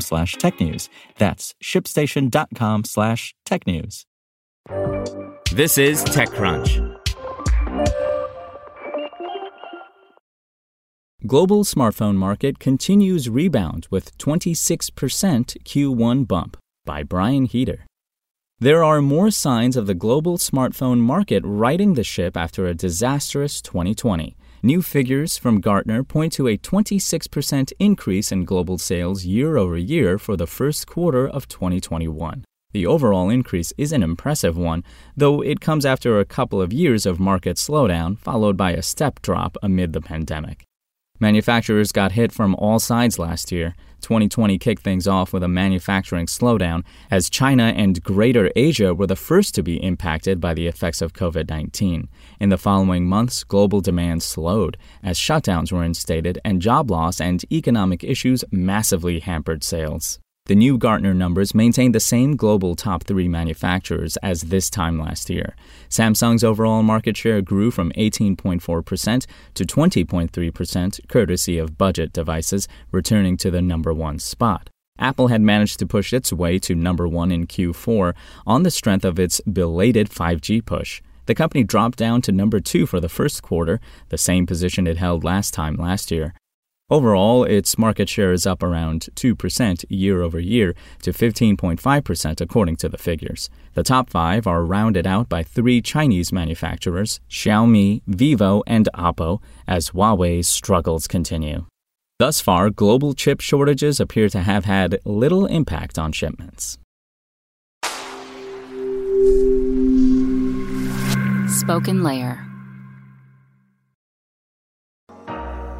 slash technews. That's shipstation.com slash technews. This is TechCrunch. Global smartphone market continues rebound with 26% Q1 bump by Brian Heater. There are more signs of the global smartphone market righting the ship after a disastrous 2020. New figures from Gartner point to a 26% increase in global sales year over year for the first quarter of 2021. The overall increase is an impressive one, though it comes after a couple of years of market slowdown, followed by a step drop amid the pandemic. Manufacturers got hit from all sides last year. 2020 kicked things off with a manufacturing slowdown, as China and Greater Asia were the first to be impacted by the effects of COVID 19. In the following months, global demand slowed, as shutdowns were instated and job loss and economic issues massively hampered sales. The new Gartner numbers maintain the same global top three manufacturers as this time last year. Samsung's overall market share grew from 18.4% to 20.3%, courtesy of budget devices, returning to the number one spot. Apple had managed to push its way to number one in Q4 on the strength of its belated 5G push. The company dropped down to number two for the first quarter, the same position it held last time last year. Overall, its market share is up around 2% year over year to 15.5% according to the figures. The top five are rounded out by three Chinese manufacturers Xiaomi, Vivo, and Oppo, as Huawei's struggles continue. Thus far, global chip shortages appear to have had little impact on shipments. SpokenLayer.